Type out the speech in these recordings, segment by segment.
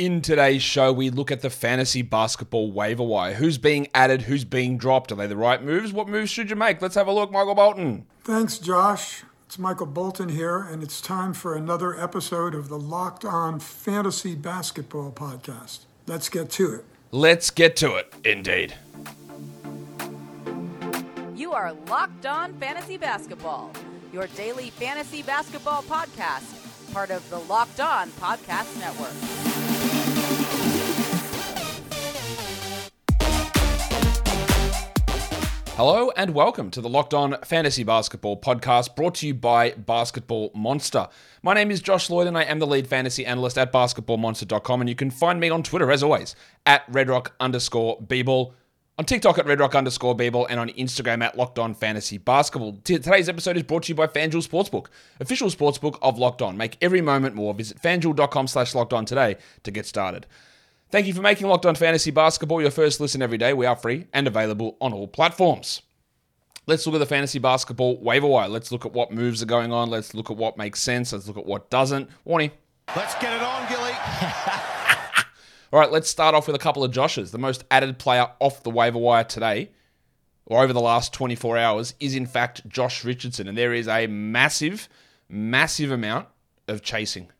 In today's show, we look at the fantasy basketball waiver wire. Who's being added? Who's being dropped? Are they the right moves? What moves should you make? Let's have a look, Michael Bolton. Thanks, Josh. It's Michael Bolton here, and it's time for another episode of the Locked On Fantasy Basketball Podcast. Let's get to it. Let's get to it, indeed. You are Locked On Fantasy Basketball, your daily fantasy basketball podcast, part of the Locked On Podcast Network. Hello and welcome to the Locked On Fantasy Basketball podcast brought to you by Basketball Monster. My name is Josh Lloyd and I am the lead fantasy analyst at basketballmonster.com and you can find me on Twitter as always at redrock underscore bball, on TikTok at redrock underscore bball and on Instagram at Locked On Fantasy Basketball. Today's episode is brought to you by FanDuel Sportsbook, official sportsbook of Locked On. Make every moment more. Visit fanduel.com slash locked on today to get started. Thank you for making Locked On Fantasy Basketball your first listen every day. We are free and available on all platforms. Let's look at the fantasy basketball waiver wire. Let's look at what moves are going on. Let's look at what makes sense. Let's look at what doesn't. Warning. Let's get it on, Gilly. all right, let's start off with a couple of Joshes. The most added player off the waiver wire today, or over the last 24 hours, is in fact Josh Richardson. And there is a massive, massive amount of chasing.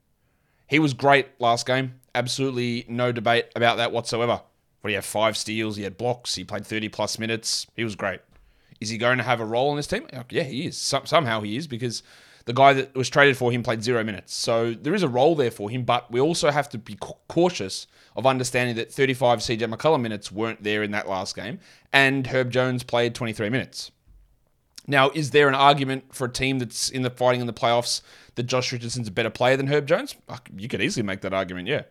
He was great last game. Absolutely no debate about that whatsoever. But he had five steals, he had blocks, he played 30 plus minutes. He was great. Is he going to have a role in this team? Oh, yeah, he is. somehow he is because the guy that was traded for him played zero minutes. So there is a role there for him, but we also have to be cautious of understanding that 35 CJ McCollum minutes weren't there in that last game, and Herb Jones played 23 minutes. Now, is there an argument for a team that's in the fighting in the playoffs that Josh Richardson's a better player than Herb Jones? You could easily make that argument, yeah.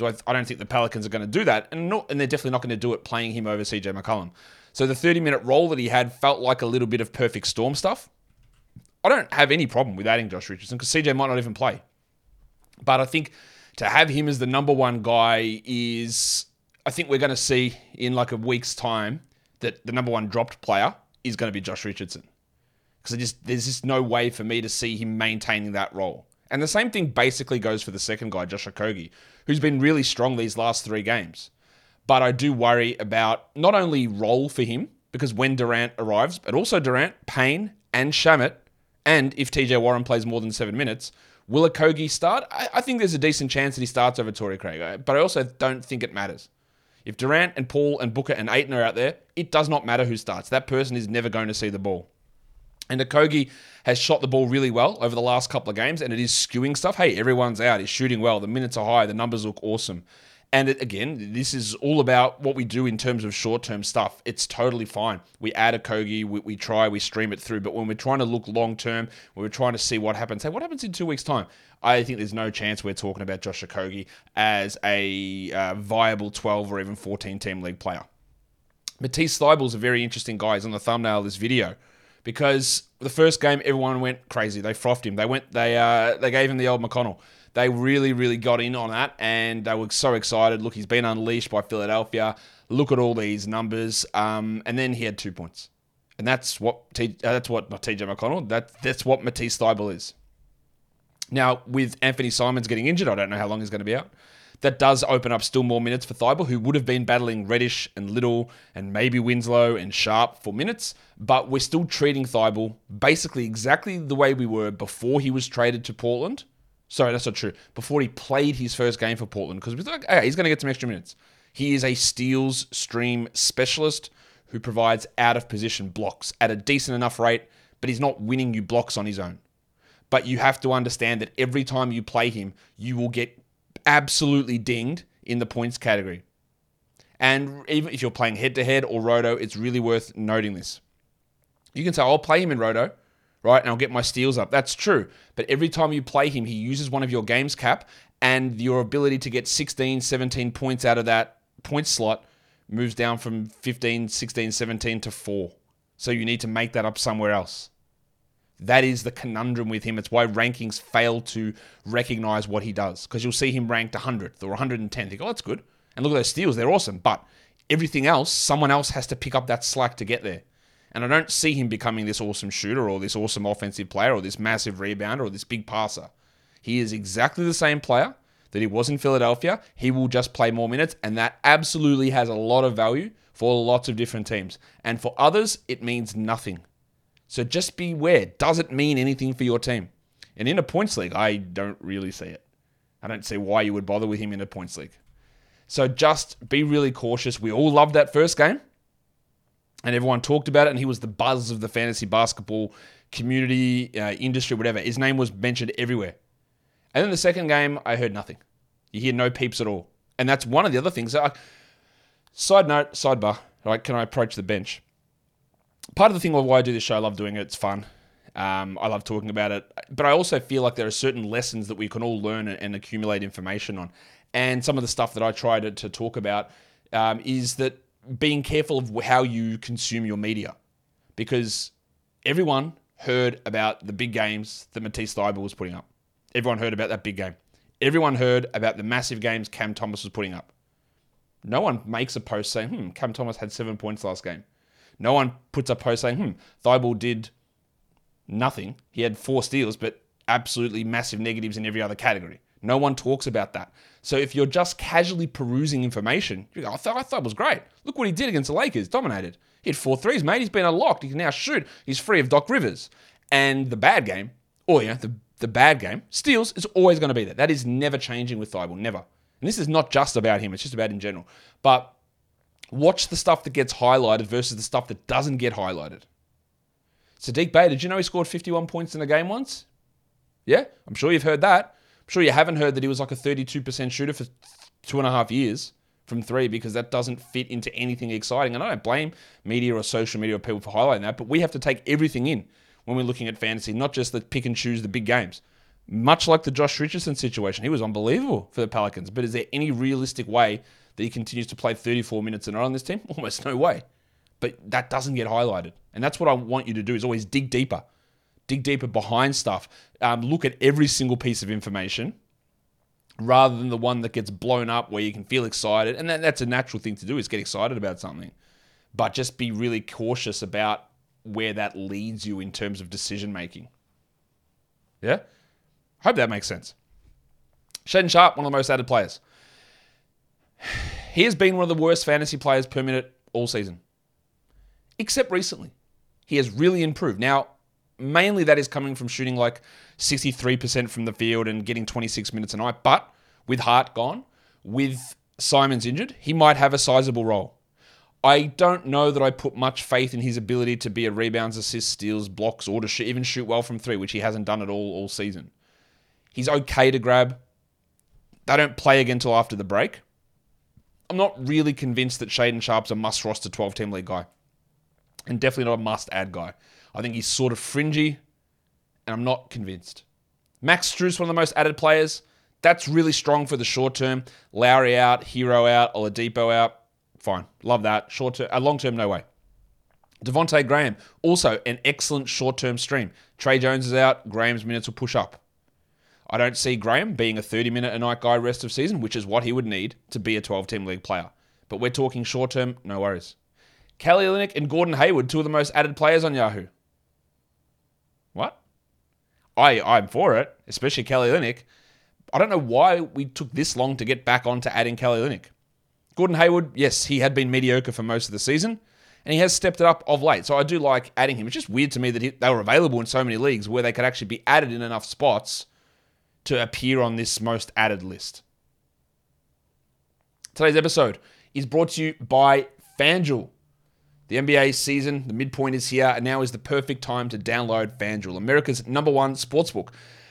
Do I, I don't think the Pelicans are going to do that, and, not, and they're definitely not going to do it playing him over CJ McCollum. So the 30 minute role that he had felt like a little bit of perfect storm stuff. I don't have any problem with adding Josh Richardson because CJ might not even play. But I think to have him as the number one guy is, I think we're going to see in like a week's time that the number one dropped player is going to be Josh Richardson. Because just there's just no way for me to see him maintaining that role. And the same thing basically goes for the second guy, Josh Okogie, who's been really strong these last three games. But I do worry about not only role for him, because when Durant arrives, but also Durant, Payne, and Shamet, and if TJ Warren plays more than seven minutes, will Okogie start? I, I think there's a decent chance that he starts over Torrey Craig, but I also don't think it matters. If Durant and Paul and Booker and Ayton are out there, it does not matter who starts. That person is never going to see the ball. And Okogie has shot the ball really well over the last couple of games, and it is skewing stuff. Hey, everyone's out. He's shooting well. The minutes are high. The numbers look awesome. And it, again, this is all about what we do in terms of short term stuff. It's totally fine. We add Okogie, we, we try, we stream it through. But when we're trying to look long term, when we're trying to see what happens, hey, what happens in two weeks' time? I think there's no chance we're talking about Josh Okogie as a uh, viable 12 or even 14 team league player. Matisse Thybulle's a very interesting guy. He's on the thumbnail of this video because the first game everyone went crazy. They frothed him. They went. They uh, they gave him the old McConnell they really, really got in on that and they were so excited. Look, he's been unleashed by Philadelphia. Look at all these numbers. Um, and then he had two points. And that's what T, uh, that's what not TJ McConnell. That that's what Matisse Thybulle is. Now with Anfernee Simons getting injured, I don't know how long he's going to be out. That does open up still more minutes for Thybulle, who would have been battling Reddish and Little and maybe Winslow and Sharp for minutes. But we're still treating Thybulle basically exactly the way we were before he was traded to Portland Sorry, that's not true. Before he played his first game for Portland, because we thought, okay, he's going to get some extra minutes. He is a steals stream specialist who provides out of position blocks at a decent enough rate, but he's not winning you blocks on his own. But you have to understand that every time you play him, you will get absolutely dinged in the points category. And even if you're playing head to head or roto, it's really worth noting this. You can say, I'll play him in roto right? And I'll get my steals up. That's true. But every time you play him, he uses one of your games cap, and your ability to get 16, 17 points out of that point slot moves down from 15, 16, 17 to 4. So you need to make that up somewhere else. That is the conundrum with him. It's why rankings fail to recognize what he does. Because you'll see him ranked 100th or 110th. You go, oh, that's good. And look at those steals, they're awesome. But everything else, someone else has to pick up that slack to get there. And I don't see him becoming this awesome shooter or this awesome offensive player or this massive rebounder or this big passer. He is exactly the same player that he was in Philadelphia, he will just play more minutes, and that absolutely has a lot of value for lots of different teams. And for others, it means nothing. So just beware. Does it mean anything for your team? And in a points league, I don't really see it. I don't see why you would bother with him in a points league. So just be really cautious. We all loved that first game, and everyone talked about it, and he was the buzz of the fantasy basketball community, uh, industry, whatever. His name was mentioned everywhere. And then the second game, I heard nothing. You hear no peeps at all. And that's one of the other things. I, side note, sidebar, right? Can I approach the bench? Part of the thing why I do this show, I love doing it. It's fun. Um, I love talking about it. But I also feel like there are certain lessons that we can all learn and, accumulate information on. And some of the stuff that I try to, to talk about um, is that being careful of how you consume your media. Because everyone heard about the big games that Matisse Thybulle was putting up. Everyone heard about that big game. Everyone heard about the massive games Cam Thomas was putting up. No one makes a post saying, hmm, Cam Thomas had seven points last game. No one puts a post saying, hmm, Thybulle did nothing. He had four steals, but absolutely massive negatives in every other category. No one talks about that. So if you're just casually perusing information, you go, I thought, I thought was great. Look what he did against the Lakers, dominated. He had four threes, mate. He's been unlocked. He can now shoot. He's free of Doc Rivers. And the bad game, or yeah, the, the bad game, steals is always going to be there. That is never changing with Thybulle, never. And this is not just about him, it's just about in general. But watch the stuff that gets highlighted versus the stuff that doesn't get highlighted. Sadiq Bey, did you know he scored 51 points in a game once? Yeah, I'm sure you've heard that. I'm sure you haven't heard that he was like a 32% shooter for two and a half years from three because that doesn't fit into anything exciting. And I don't blame media or social media or people for highlighting that, but we have to take everything in when we're looking at fantasy, not just the pick and choose the big games. Much like the Josh Richardson situation, he was unbelievable for the Pelicans. But is there any realistic way that he continues to play 34 minutes a night on this team? Almost no way. But that doesn't get highlighted. And that's what I want you to do is always dig deeper. Dig deeper behind stuff. Um, look at every single piece of information rather than the one that gets blown up where you can feel excited. And that, that's a natural thing to do is get excited about something. But just be really cautious about where that leads you in terms of decision making. Yeah? Hope that makes sense. Shaedon Sharp, one of the most added players. He has been one of the worst fantasy players per minute all season, except recently. He has really improved. Now, mainly that is coming from shooting like 63% from the field and getting 26 minutes a night. But with Hart gone, with Simons injured, he might have a sizable role. I don't know that I put much faith in his ability to be a rebounds, assists, steals, blocks, or to sh- even shoot well from three, which he hasn't done at all all season. He's okay to grab. They don't play again until after the break. I'm not really convinced that Shaedon Sharp's a must roster 12 team league guy. And definitely not a must add guy. I think he's sort of fringy, and I'm not convinced. Max Strus, one of the most added players. That's really strong for the short term. Lowry out, Herro out, Oladipo out. Fine. Love that. Short term, uh, long term, no way. Devonte Graham, also an excellent short term stream. Tre Jones is out. Graham's minutes will push up. I don't see Graham being a 30 minute a night guy rest of season, which is what he would need to be a 12 team league player. But we're talking short term, no worries. Kelly Olynyk and Gordon Hayward, two of the most added players on Yahoo. What? I I'm for it, especially Kelly Olynyk. I don't know why we took this long to get back onto adding Kelly Olynyk. Gordon Hayward, yes, he had been mediocre for most of the season, and he has stepped it up of late. So I do like adding him. It's just weird to me that he, they were available in so many leagues where they could actually be added in enough spots to appear on this most added list. Today's episode is brought to you by FanDuel. The NBA season, the midpoint is here, and now is the perfect time to download FanDuel, America's number one sportsbook,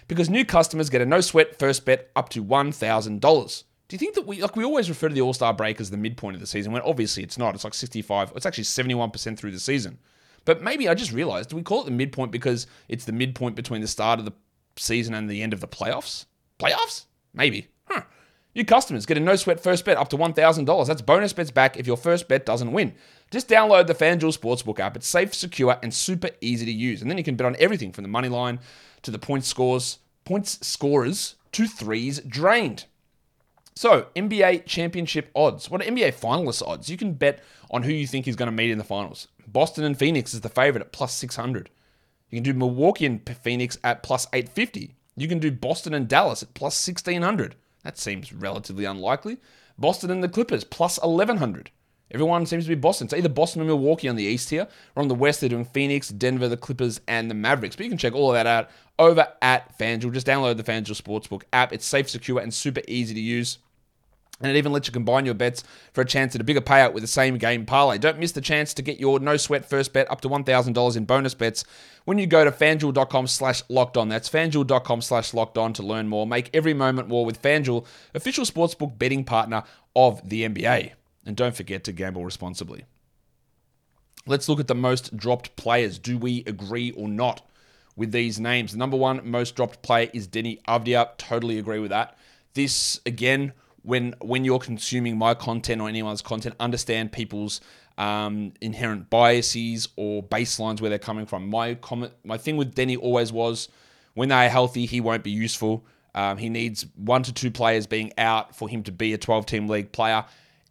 because new customers get a no sweat first bet up to $1,000. Do you think that we like we always refer to the All Star break as the midpoint of the season when obviously it's not? It's like 65, it's actually 71% through the season. But maybe I just realized, we call it the midpoint because it's the midpoint between the start of the season and the end of the playoffs? Playoffs? Maybe. Huh. New customers get a no sweat first bet up to $1,000. That's bonus bets back if your first bet doesn't win. Just download the FanDuel Sportsbook app. It's safe, secure, and super easy to use. And then you can bet on everything from the money line to the point scores, points scorers to threes drained. So, NBA championship odds. What are NBA finalist odds? You can bet on who you think is going to meet in the finals. Boston and Phoenix is the favorite at plus 600. You can do Milwaukee and Phoenix at plus 850. You can do Boston and Dallas at plus 1600. That seems relatively unlikely. Boston and the Clippers, plus 1100. Everyone seems to be Boston. It's either Boston or Milwaukee on the East here, or on the West, they're doing Phoenix, Denver, the Clippers, and the Mavericks. But you can check all of that out over at FanDuel. Just download the FanDuel Sportsbook app. It's safe, secure, and super easy to use. And it even lets you combine your bets for a chance at a bigger payout with the same game parlay. Don't miss the chance to get your no sweat first bet up to $1,000 in bonus bets when you go to fanduel.com slash locked on. That's fanduel.com slash locked on to learn more. Make every moment more with FanDuel, official sportsbook betting partner of the NBA. And don't forget to gamble responsibly. Let's look at the most dropped players. Do we agree or not with these names? The number one most dropped player is Deni Avdija. Totally agree with that. This, again, when when you're consuming my content or anyone's content, understand people's um, inherent biases or baselines where they're coming from. My comment, my thing with Deni always was, when they are healthy, he won't be useful. Um, he needs one to two players being out for him to be a 12 team league player.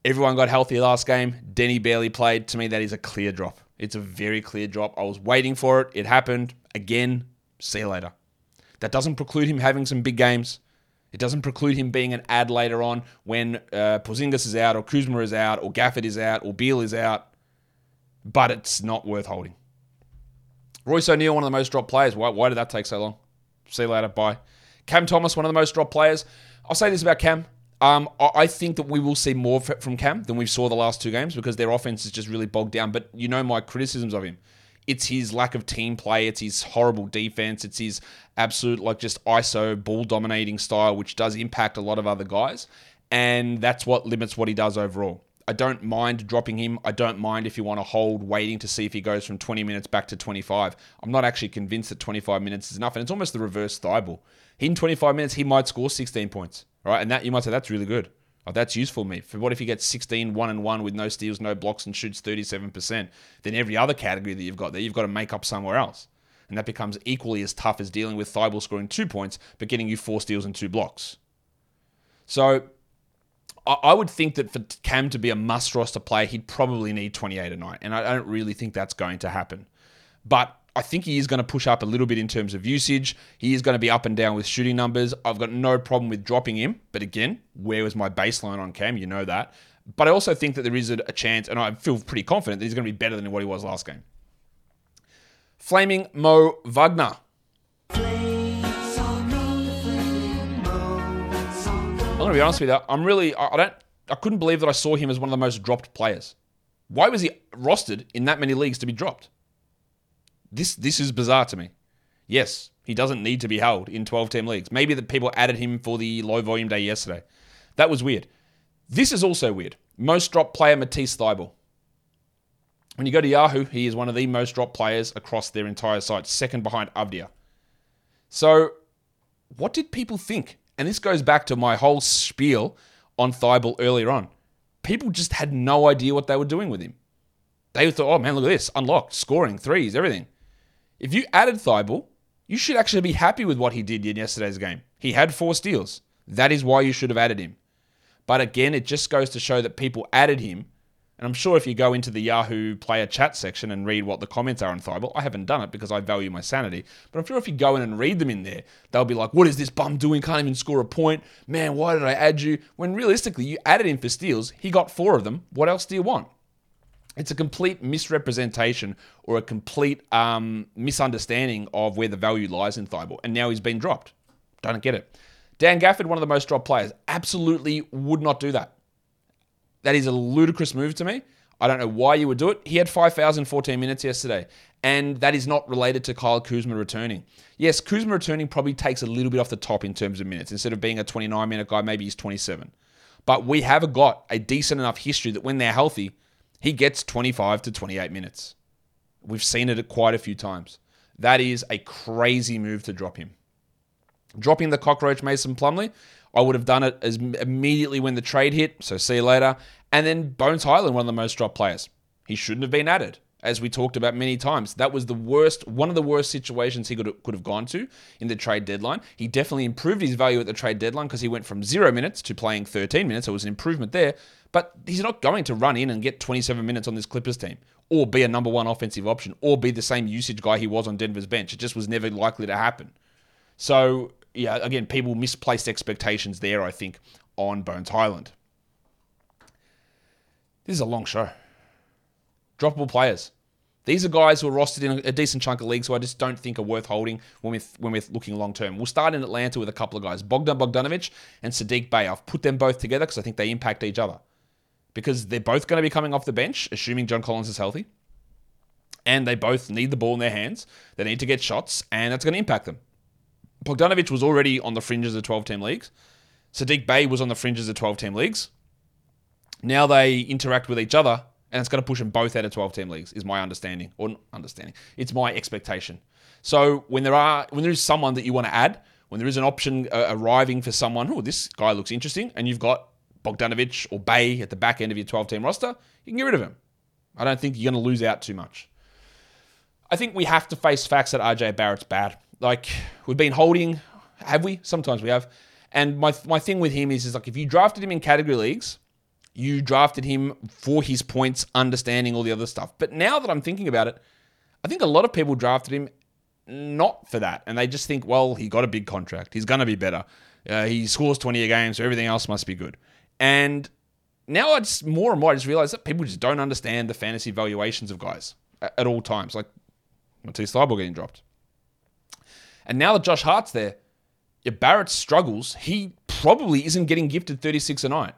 Everyone got healthy last game. Deni barely played. To me, that is a clear drop. It's a very clear drop. I was waiting for it. It happened. Again, see you later. That doesn't preclude him having some big games. It doesn't preclude him being an ad later on when uh, Porzingis is out, or Kuzma is out, or Gafford is out, or Beal is out. But it's not worth holding. Royce O'Neale, one of the most dropped players. Why, why did that take so long? See you later. Bye. Cam Thomas, one of the most dropped players. I'll say this about Cam. Um, I think that we will see more from Cam than we saw the last two games because their offense is just really bogged down. But you know my criticisms of him. It's his lack of team play. It's his horrible defense. It's his absolute, like, just ISO ball dominating style, which does impact a lot of other guys. And that's what limits what he does overall. I don't mind dropping him. I don't mind if you want to hold waiting to see if he goes from 20 minutes back to 25. I'm not actually convinced that 25 minutes is enough. And it's almost the reverse Thybulle. In 25 minutes, he might score 16 points. Right, and that you might say that's really good. Oh, that's useful me. For what if he gets 16, 1 and 1 with no steals, no blocks, and shoots 37%? Then every other category that you've got there, you've got to make up somewhere else. And that becomes equally as tough as dealing with Thybulle scoring two points, but getting you four steals and two blocks. So I would think that for Cam to be a must roster player, he'd probably need 28 a night. And I don't really think that's going to happen. But I think he is going to push up a little bit in terms of usage. He is going to be up and down with shooting numbers. I've got no problem with dropping him. But again, where was my baseline on Cam? You know that. But I also think that there is a chance, and I feel pretty confident that he's going to be better than what he was last game. Flaming Mo Wagner. I'm going to be honest with you. I'm really, I don't, I couldn't believe that I saw him as one of the most dropped players. Why was he rostered in that many leagues to be dropped? This this is bizarre to me. Yes, he doesn't need to be held in 12 team leagues. Maybe the people added him for the low volume day yesterday. That was weird. This is also weird. Most drop player Matisse Thybulle. When you go to Yahoo, he is one of the most dropped players across their entire site, second behind Avdija. So, what did people think? And this goes back to my whole spiel on Thybulle earlier on. People just had no idea what they were doing with him. They thought, oh man, look at this, unlocked, scoring, threes, everything. If you added Thybulle, you should actually be happy with what he did in yesterday's game. He had four steals. That is why you should have added him. But again, it just goes to show that people added him. And I'm sure if you go into the Yahoo player chat section and read what the comments are on Thybulle, I haven't done it because I value my sanity. But I'm sure if you go in and read them in there, they'll be like, what is this bum doing? Can't even score a point. Man, why did I add you? When realistically, you added him for steals. He got four of them. What else do you want? It's a complete misrepresentation or a complete um, misunderstanding of where the value lies in Thybulle. and now he's been dropped. Don't get it. Dan Gafford, one of the most dropped players, absolutely would not do that. That is a ludicrous move to me. I don't know why you would do it. He had 5,014 minutes yesterday, and that is not related to Kyle Kuzma returning. Yes, Kuzma returning probably takes a little bit off the top in terms of minutes. Instead of being a 29 minute guy, maybe he's 27. But we have got a decent enough history that when they're healthy, he gets 25 to 28 minutes. We've seen it quite a few times. That is a crazy move to drop him. Dropping the cockroach Mason Plumlee, I would have done it as immediately when the trade hit, so see you later. And then Bones Hyland, one of the most dropped players. He shouldn't have been added, as we talked about many times. That was the worst, one of the worst situations he could have, could have gone to in the trade deadline. He definitely improved his value at the trade deadline because he went from zero minutes to playing 13 minutes. It was an improvement there. But he's not going to run in and get 27 minutes on this Clippers team or be a number one offensive option or be the same usage guy he was on Denver's bench. It just was never likely to happen. So yeah, again, people misplaced expectations there, I think, on Bones Hyland. This is a long show. Droppable players. These are guys who are rostered in a decent chunk of leagues who I just don't think are worth holding when we're, when we're looking long term. We'll start in Atlanta with a couple of guys Bogdan Bogdanovic and Sadiq Bey. I've put them both together because I think they impact each other. Because they're both going to be coming off the bench, assuming John Collins is healthy. And they both need the ball in their hands. They need to get shots, and that's going to impact them. Bogdanovic was already on the fringes of 12 team leagues. Sadiq Bey was on the fringes of 12 team leagues. Now they interact with each other, and it's going to push them both out of 12 team leagues, is my understanding. Or understanding. It's my expectation. So when there are when there is someone that you want to add, when there is an option uh, arriving for someone, oh, this guy looks interesting, and you've got Bogdanovic or Bey at the back end of your 12 team roster, you can get rid of him. I don't think you're going to lose out too much. I think we have to face facts that RJ Barrett's bad. Like we've been holding, have we? Sometimes we have. And my my thing with him is is like if you drafted him in category leagues, you drafted him for his points, understanding all the other stuff. But now that I'm thinking about it, I think a lot of people drafted him not for that, and they just think, well, he got a big contract, he's gonna be better. Uh, he scores 20 a game, so everything else must be good. And now I just more and more I just realize that people just don't understand the fantasy valuations of guys at, at all times. Like Matisse Thybulle getting dropped. And now that Josh Hart's there, if Barrett struggles, he probably isn't getting gifted 36 a night.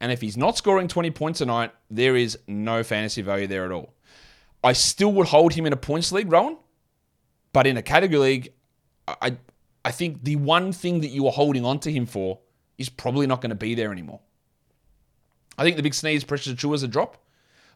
And if he's not scoring 20 points a night, there is no fantasy value there at all. I still would hold him in a points league, Rowan, but in a category league, I I think the one thing that you are holding on to him for is probably not going to be there anymore. I think the big sneeze Precious Achiuwa is a drop.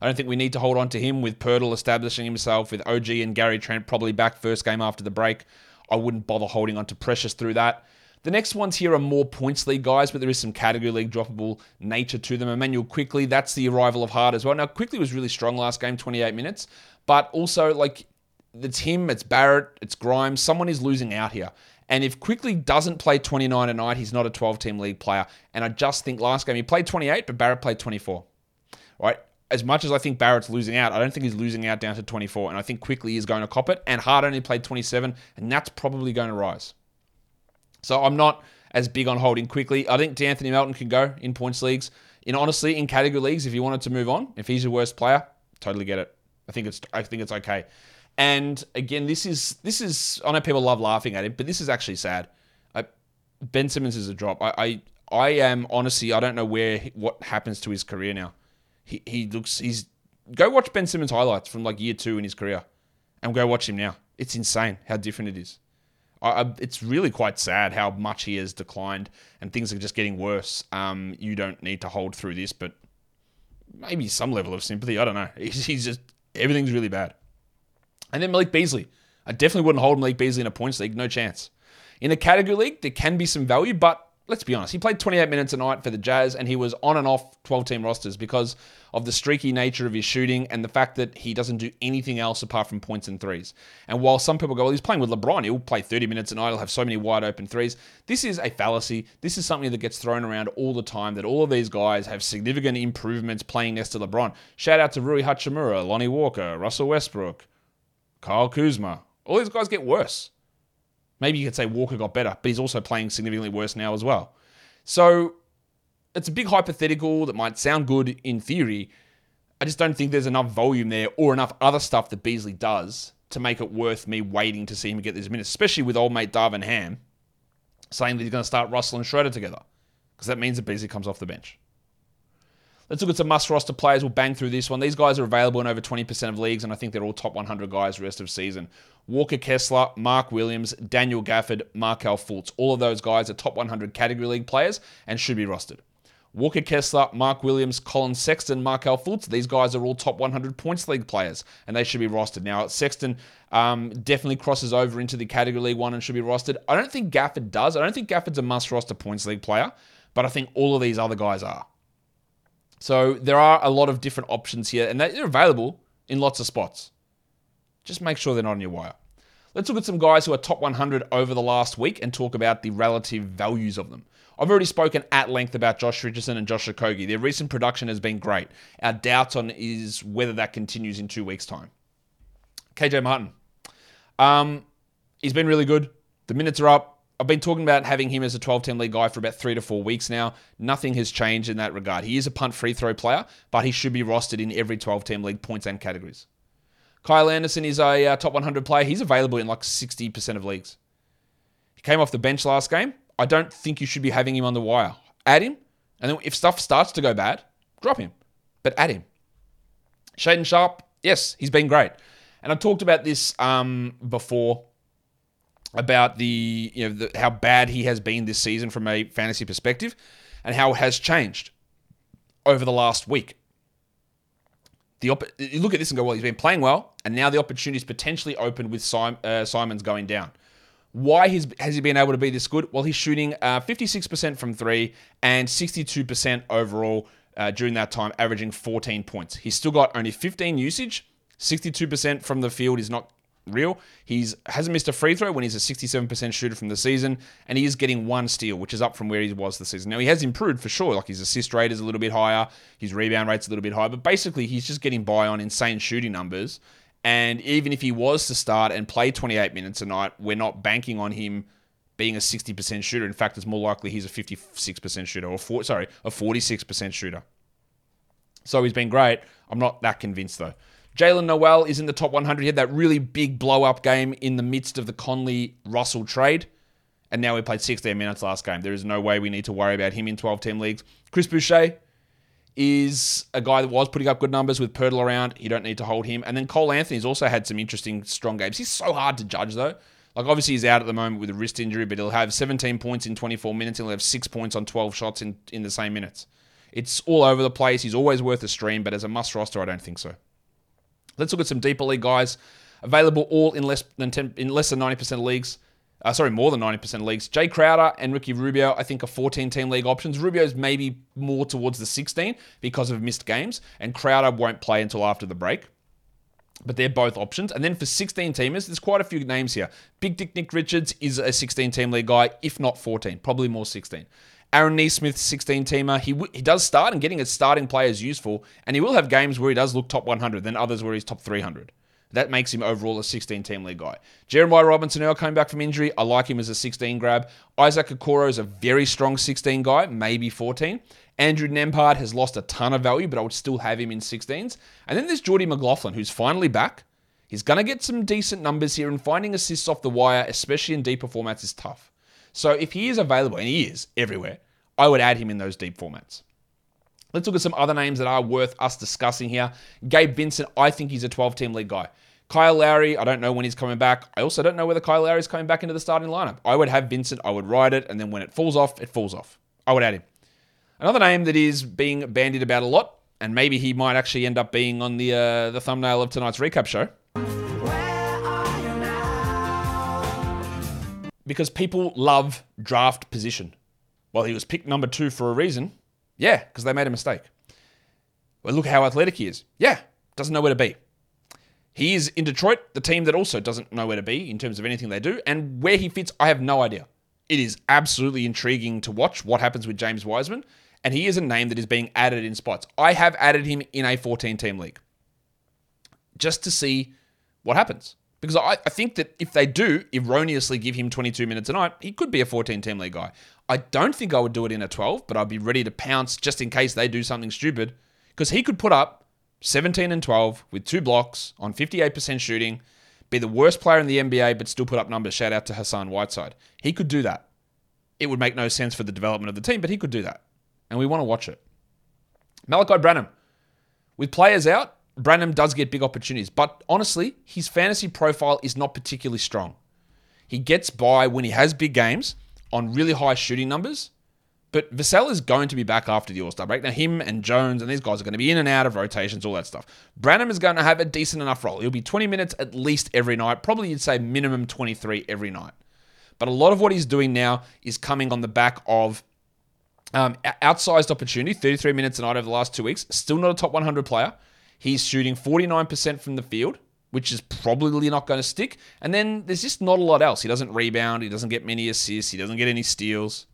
I don't think we need to hold on to him with Poeltl establishing himself, with OG and Gary Trent probably back first game after the break. I wouldn't bother holding on to Precious through that. The next ones here are more points league guys, but there is some category league droppable nature to them. Immanuel Quickley, that's the arrival of Hart as well. Now, Quickley was really strong last game, 28 minutes, but also like it's him, it's Barrett, it's Grimes. Someone is losing out here. And if Quickley doesn't play 29 a night, he's not a 12 team league player. And I just think last game he played 28, but Barrett played 24. Right? As much as I think Barrett's losing out, I don't think he's losing out down to 24. And I think Quickley is going to cop it. And Hart only played 27, and that's probably going to rise. So I'm not as big on holding Quickley. I think D'Anthony Melton can go in points leagues. In honestly, in category leagues, if you wanted to move on, if he's your worst player, totally get it. I think it's I think it's okay. And again, this is this is I know people love laughing at him, but this is actually sad. I, ben Simmons is a drop. I, I I am honestly I don't know where what happens to his career now. He he looks he's go watch Ben Simmons highlights from like year two in his career, and go watch him now. It's insane how different it is. I, it's really quite sad how much he has declined, and things are just getting worse. Um, you don't need to hold through this, but maybe some level of sympathy. I don't know. He's, he's just everything's really bad. And then Malik Beasley. I definitely wouldn't hold Malik Beasley in a points league. No chance. In a category league, there can be some value, but let's be honest. He played 28 minutes a night for the Jazz, and he was on and off 12 team rosters because of the streaky nature of his shooting and the fact that he doesn't do anything else apart from points and threes. And while some people go, well, he's playing with LeBron, he'll play 30 minutes a night, he'll have so many wide open threes. This is a fallacy. This is something that gets thrown around all the time that all of these guys have significant improvements playing next to LeBron. Shout out to Rui Hachimura, Lonnie Walker, Russell Westbrook, Kyle Kuzma. All these guys get worse. Maybe you could say Walker got better, but he's also playing significantly worse now as well. So it's a big hypothetical that might sound good in theory. I just don't think there's enough volume there or enough other stuff that Beasley does to make it worth me waiting to see him get these minutes, especially with old mate Darvin Ham saying that he's going to start Russell and Schroeder together because that means that Beasley comes off the bench. Let's look at some must roster players. We'll bang through this one. These guys are available in over 20% of leagues, and I think they're all top 100 guys rest of season. Walker Kessler, Mark Williams, Daniel Gafford, Markelle Fultz. All of those guys are top 100 category league players and should be rostered. Walker Kessler, Mark Williams, Collin Sexton, Markelle Fultz. These guys are all top 100 points league players, and they should be rostered. Now, Sexton um, definitely crosses over into the category league one and should be rostered. I don't think Gafford does. I don't think Gafford's a must roster points league player, but I think all of these other guys are. So there are a lot of different options here, and they're available in lots of spots. Just make sure they're not on your wire. Let's look at some guys who are top 100 over the last week and talk about the relative values of them. I've already spoken at length about Josh Richardson and Josh Okogie. Their recent production has been great. Our doubts on is whether that continues in two weeks' time. KJ Martin. Um, he's been really good. The minutes are up. I've been talking about having him as a 12 10 league guy for about three to four weeks now. Nothing has changed in that regard. He is a punt free throw player, but he should be rostered in every 12 10 league points and categories. Kyle Anderson is a uh, top 100 player. He's available in like 60% of leagues. He came off the bench last game. I don't think you should be having him on the wire. Add him, and then if stuff starts to go bad, drop him. But add him. Shaedon Sharp, yes, he's been great. And I talked about this um, before about the you know the, how bad he has been this season from a fantasy perspective, and how it has changed over the last week. The op- you look at this and go, well, he's been playing well, and now the opportunity is potentially open with uh, Simons going down. Why has, has he been able to be this good? Well, he's shooting uh, 56% from three and 62% overall uh, during that time, averaging 14 points. He's still got only 15 usage. 62% from the field is not real. He's hasn't missed a free throw when he's a 67% shooter from the season, and he is getting one steal, which is up from where he was the season. Now he has improved for sure. Like his assist rate is a little bit higher, his rebound rate's a little bit higher, but basically he's just getting by on insane shooting numbers. And even if he was to start and play 28 minutes a night, we're not banking on him being a 60% shooter. In fact, it's more likely he's a 56% shooter, or four, sorry, a 46% shooter. So he's been great. I'm not that convinced though. Jaylen Nowell is in the top 100. He had that really big blow up game in the midst of the Conley Russell trade. And now we played 16 minutes last game. There is no way we need to worry about him in 12 team leagues. Chris Boucher is a guy that was putting up good numbers with Poeltl around. You don't need to hold him. And then Cole Anthony's also had some interesting, strong games. He's so hard to judge, though. Like, obviously, he's out at the moment with a wrist injury, but he'll have 17 points in 24 minutes. He'll have six points on 12 shots in, in the same minutes. It's all over the place. He's always worth a stream, but as a must roster, I don't think so. Let's look at some deeper league guys available all in less than 10, in less than 90% of leagues. Uh, sorry, more than 90% of leagues. Jae Crowder and Ricky Rubio, I think, are 14 team league options. Rubio's maybe more towards the 16 because of missed games, and Crowder won't play until after the break. But they're both options. And then for 16 teamers, there's quite a few names here. Big Dick Nick Richards is a 16 team league guy, if not 14, probably more 16. Aaron Nesmith, 16 teamer. He, w- he does start, and getting a starting player is useful. And he will have games where he does look top 100, then others where he's top 300. That makes him overall a 16 team league guy. Jeremiah Robinson Earl came back from injury. I like him as a 16 grab. Isaac Okoro is a very strong 16 guy, maybe 14. Andrew Nembhard has lost a ton of value, but I would still have him in 16s. And then there's Jordy McLaughlin, who's finally back. He's going to get some decent numbers here, and finding assists off the wire, especially in deeper formats, is tough. So if he is available, and he is everywhere, I would add him in those deep formats. Let's look at some other names that are worth us discussing here. Gabe Vincent, I think he's a 12 team league guy. Kyle Lowry, I don't know when he's coming back. I also don't know whether Kyle Lowry is coming back into the starting lineup. I would have Vincent, I would ride it, and then when it falls off, it falls off. I would add him. Another name that is being bandied about a lot, and maybe he might actually end up being on the uh, the thumbnail of tonight's recap show. Because people love draft position. Well, he was picked number two for a reason. Yeah, because they made a mistake. Well, look how athletic he is. Yeah, doesn't know where to be. He is in Detroit, the team that also doesn't know where to be in terms of anything they do, and where he fits, I have no idea. It is absolutely intriguing to watch what happens with James Wiseman, and he is a name that is being added in spots. I have added him in a 14 team league just to see what happens. Because I, I think that if they do erroneously give him 22 minutes a night, he could be a 14 team league guy. I don't think I would do it in a 12, but I'd be ready to pounce just in case they do something stupid. Because he could put up 17 and 12 with two blocks on 58% shooting, be the worst player in the NBA, but still put up numbers. Shout out to Hassan Whiteside. He could do that. It would make no sense for the development of the team, but he could do that. And we want to watch it. Malaki Branham. With players out, Branham does get big opportunities, but honestly, his fantasy profile is not particularly strong. He gets by when he has big games on really high shooting numbers, but Vassell is going to be back after the All Star break. Now, him and Jones and these guys are going to be in and out of rotations, all that stuff. Branham is going to have a decent enough role. He'll be 20 minutes at least every night. Probably you'd say minimum 23 every night. But a lot of what he's doing now is coming on the back of um, outsized opportunity, 33 minutes a night over the last two weeks. Still not a top 100 player. He's shooting 49% from the field, which is probably not going to stick. And then there's just not a lot else. He doesn't rebound. He doesn't get many assists. He doesn't get any steals.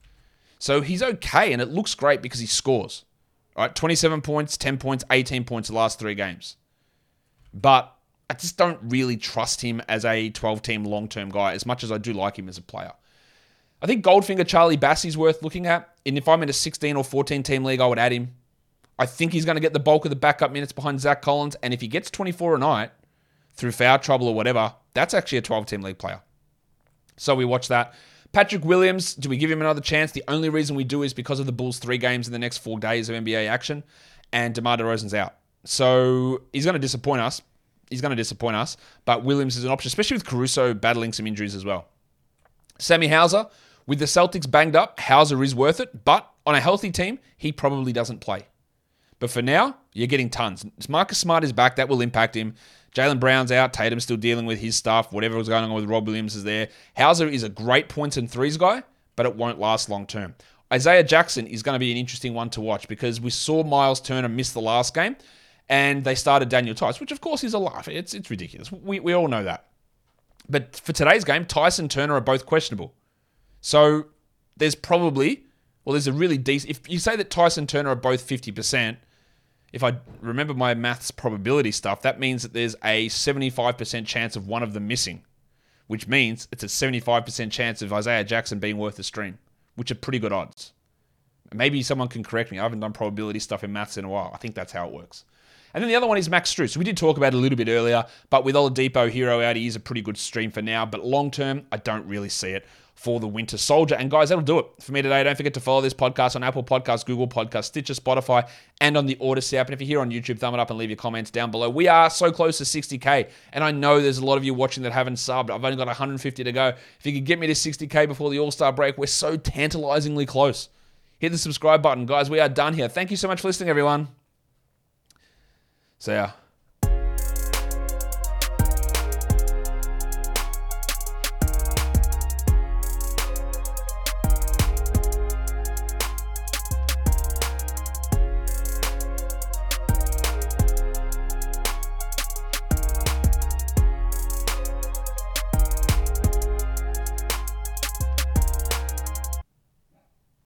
So he's okay, and it looks great because he scores. All right, 27 points, 10 points, 18 points the last three games. But I just don't really trust him as a 12 team long term guy as much as I do like him as a player. I think Goldfinger Charlie Bassey's worth looking at. And if I'm in a 16 or 14 team league, I would add him. I think he's going to get the bulk of the backup minutes behind Zach Collins. And if he gets 24 a night through foul trouble or whatever, that's actually a 12 team league player. So we watch that. Patrick Williams, do we give him another chance? The only reason we do is because of the Bulls' three games in the next four days of NBA action, and DeMar DeRozan's out. So he's going to disappoint us. He's going to disappoint us, but Williams is an option, especially with Caruso battling some injuries as well. Sammy Hauser, with the Celtics banged up, Hauser is worth it, but on a healthy team, he probably doesn't play. But for now, you're getting tons. Marcus Smart is back. That will impact him. Jaylen Brown's out. Tatum's still dealing with his stuff. Whatever was going on with Rob Williams is there. Hauser is a great points and threes guy, but it won't last long term. Isaiah Jackson is going to be an interesting one to watch because we saw Miles Turner miss the last game and they started Daniel Theis, which of course is a laugh. It's, it's ridiculous. We, we all know that. But for today's game, Theis and Turner are both questionable. So there's probably, well, there's a really decent, if you say that Theis and Turner are both 50%, if I remember my maths probability stuff, that means that there's a 75% chance of one of them missing, which means it's a 75% chance of Isaiah Jackson being worth the stream, which are pretty good odds. Maybe someone can correct me. I haven't done probability stuff in maths in a while. I think that's how it works. And then the other one is Max Strus. We did talk about it a little bit earlier, but with Oladipo Herro out, he is a pretty good stream for now. But long term, I don't really see it for the Winter Soldier. And guys, that'll do it for me today. Don't forget to follow this podcast on Apple Podcasts, Google Podcasts, Stitcher, Spotify, and on the Odyssey app. And if you're here on YouTube, thumb it up and leave your comments down below. We are so close to 60K. And I know there's a lot of you watching that haven't subbed. I've only got 150 to go. If you could get me to 60K before the All Star break, we're so tantalizingly close. Hit the subscribe button. Guys, we are done here. Thank you so much for listening, everyone. See ya.